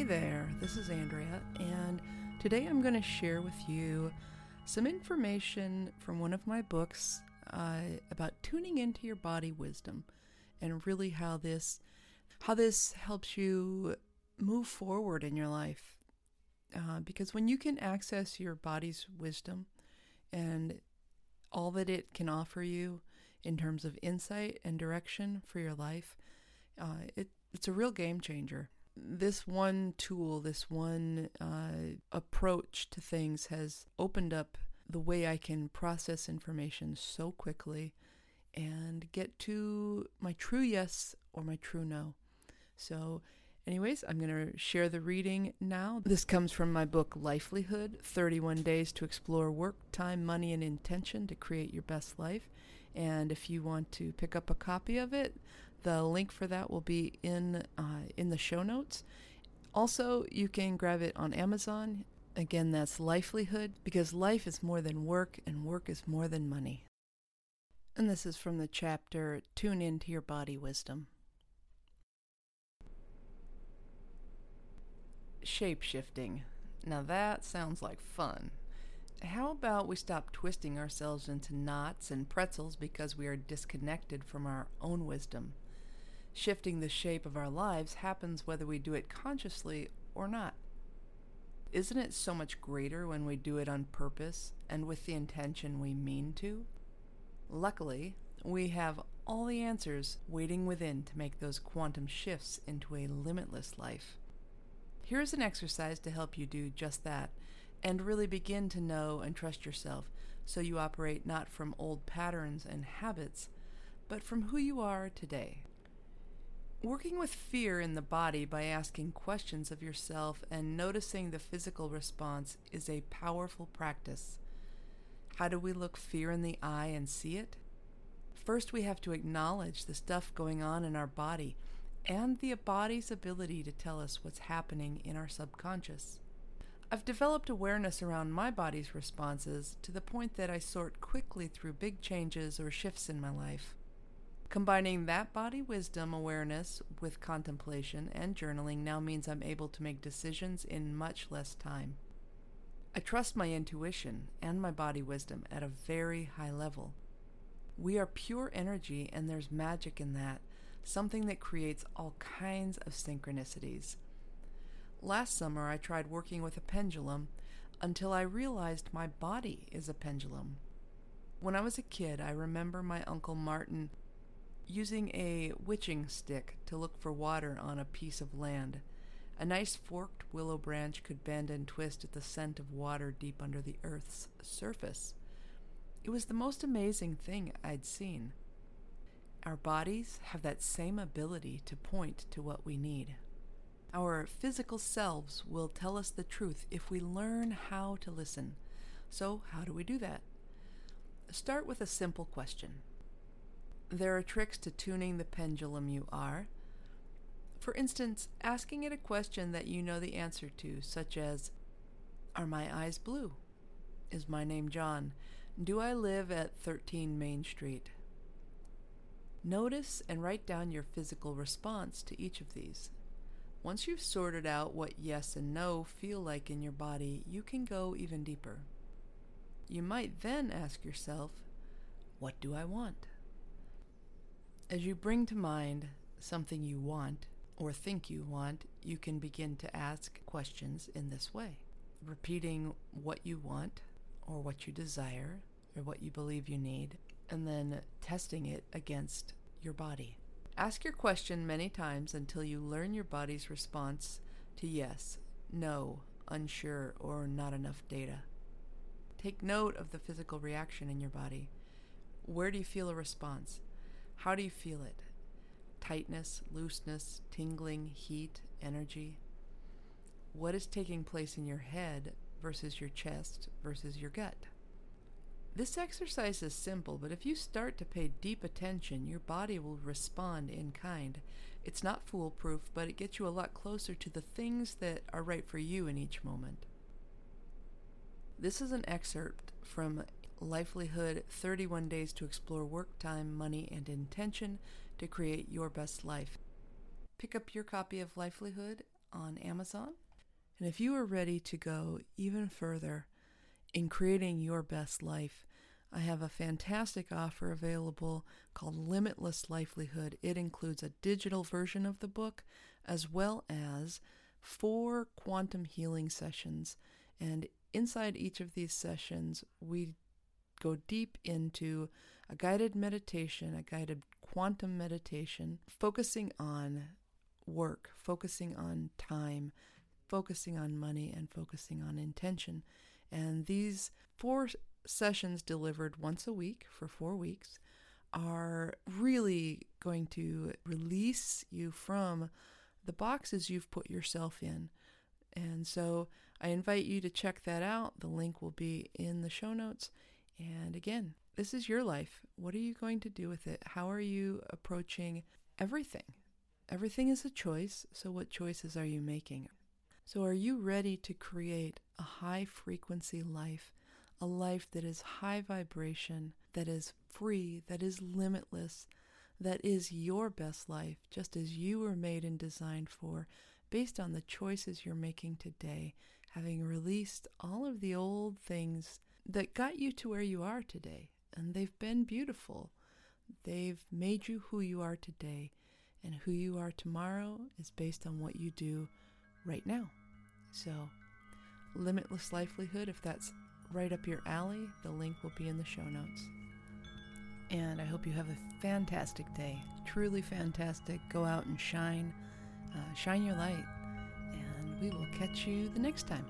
Hey there, this is Andrea, and today I'm going to share with you some information from one of my books uh, about tuning into your body wisdom and really how this how this helps you move forward in your life. Uh, because when you can access your body's wisdom and all that it can offer you in terms of insight and direction for your life, uh, it, it's a real game changer this one tool, this one uh, approach to things has opened up the way I can process information so quickly and get to my true yes or my true no. So, anyways, I'm going to share the reading now. This comes from my book Lifelyhood 31 Days to Explore Work, Time, Money, and Intention to Create Your Best Life. And if you want to pick up a copy of it, the link for that will be in uh, in the show notes. Also, you can grab it on Amazon. Again, that's livelihood because life is more than work and work is more than money. And this is from the chapter Tune into Your Body Wisdom. Shape shifting. Now that sounds like fun. How about we stop twisting ourselves into knots and pretzels because we are disconnected from our own wisdom? Shifting the shape of our lives happens whether we do it consciously or not. Isn't it so much greater when we do it on purpose and with the intention we mean to? Luckily, we have all the answers waiting within to make those quantum shifts into a limitless life. Here's an exercise to help you do just that and really begin to know and trust yourself so you operate not from old patterns and habits, but from who you are today. Working with fear in the body by asking questions of yourself and noticing the physical response is a powerful practice. How do we look fear in the eye and see it? First, we have to acknowledge the stuff going on in our body and the body's ability to tell us what's happening in our subconscious. I've developed awareness around my body's responses to the point that I sort quickly through big changes or shifts in my life. Combining that body wisdom awareness with contemplation and journaling now means I'm able to make decisions in much less time. I trust my intuition and my body wisdom at a very high level. We are pure energy, and there's magic in that, something that creates all kinds of synchronicities. Last summer, I tried working with a pendulum until I realized my body is a pendulum. When I was a kid, I remember my Uncle Martin using a witching stick to look for water on a piece of land. A nice forked willow branch could bend and twist at the scent of water deep under the earth's surface. It was the most amazing thing I'd seen. Our bodies have that same ability to point to what we need. Our physical selves will tell us the truth if we learn how to listen. So, how do we do that? Start with a simple question there are tricks to tuning the pendulum you are. For instance, asking it a question that you know the answer to, such as Are my eyes blue? Is my name John? Do I live at 13 Main Street? Notice and write down your physical response to each of these. Once you've sorted out what yes and no feel like in your body, you can go even deeper. You might then ask yourself, What do I want? As you bring to mind something you want or think you want, you can begin to ask questions in this way, repeating what you want or what you desire or what you believe you need, and then testing it against your body. Ask your question many times until you learn your body's response to yes, no, unsure, or not enough data. Take note of the physical reaction in your body. Where do you feel a response? How do you feel it? Tightness, looseness, tingling, heat, energy? What is taking place in your head versus your chest versus your gut? This exercise is simple, but if you start to pay deep attention, your body will respond in kind. It's not foolproof, but it gets you a lot closer to the things that are right for you in each moment. This is an excerpt from Lifelyhood 31 Days to Explore Work, Time, Money, and Intention to Create Your Best Life. Pick up your copy of Lifelyhood on Amazon. And if you are ready to go even further in creating your best life, I have a fantastic offer available called Limitless Livelihood. It includes a digital version of the book as well as four quantum healing sessions. And inside each of these sessions, we go deep into a guided meditation, a guided quantum meditation, focusing on work, focusing on time, focusing on money, and focusing on intention. And these four sessions delivered once a week for four weeks are really going to release you from the boxes you've put yourself in. And so I invite you to check that out. The link will be in the show notes. And again, this is your life. What are you going to do with it? How are you approaching everything? Everything is a choice. So, what choices are you making? So, are you ready to create a high frequency life, a life that is high vibration, that is free, that is limitless, that is your best life, just as you were made and designed for, based on the choices you're making today, having released all of the old things that got you to where you are today. And they've been beautiful. They've made you who you are today. And who you are tomorrow is based on what you do right now. So, limitless livelihood, if that's right up your alley, the link will be in the show notes. And I hope you have a fantastic day. Truly fantastic. Go out and shine. Uh, shine your light. And we will catch you the next time.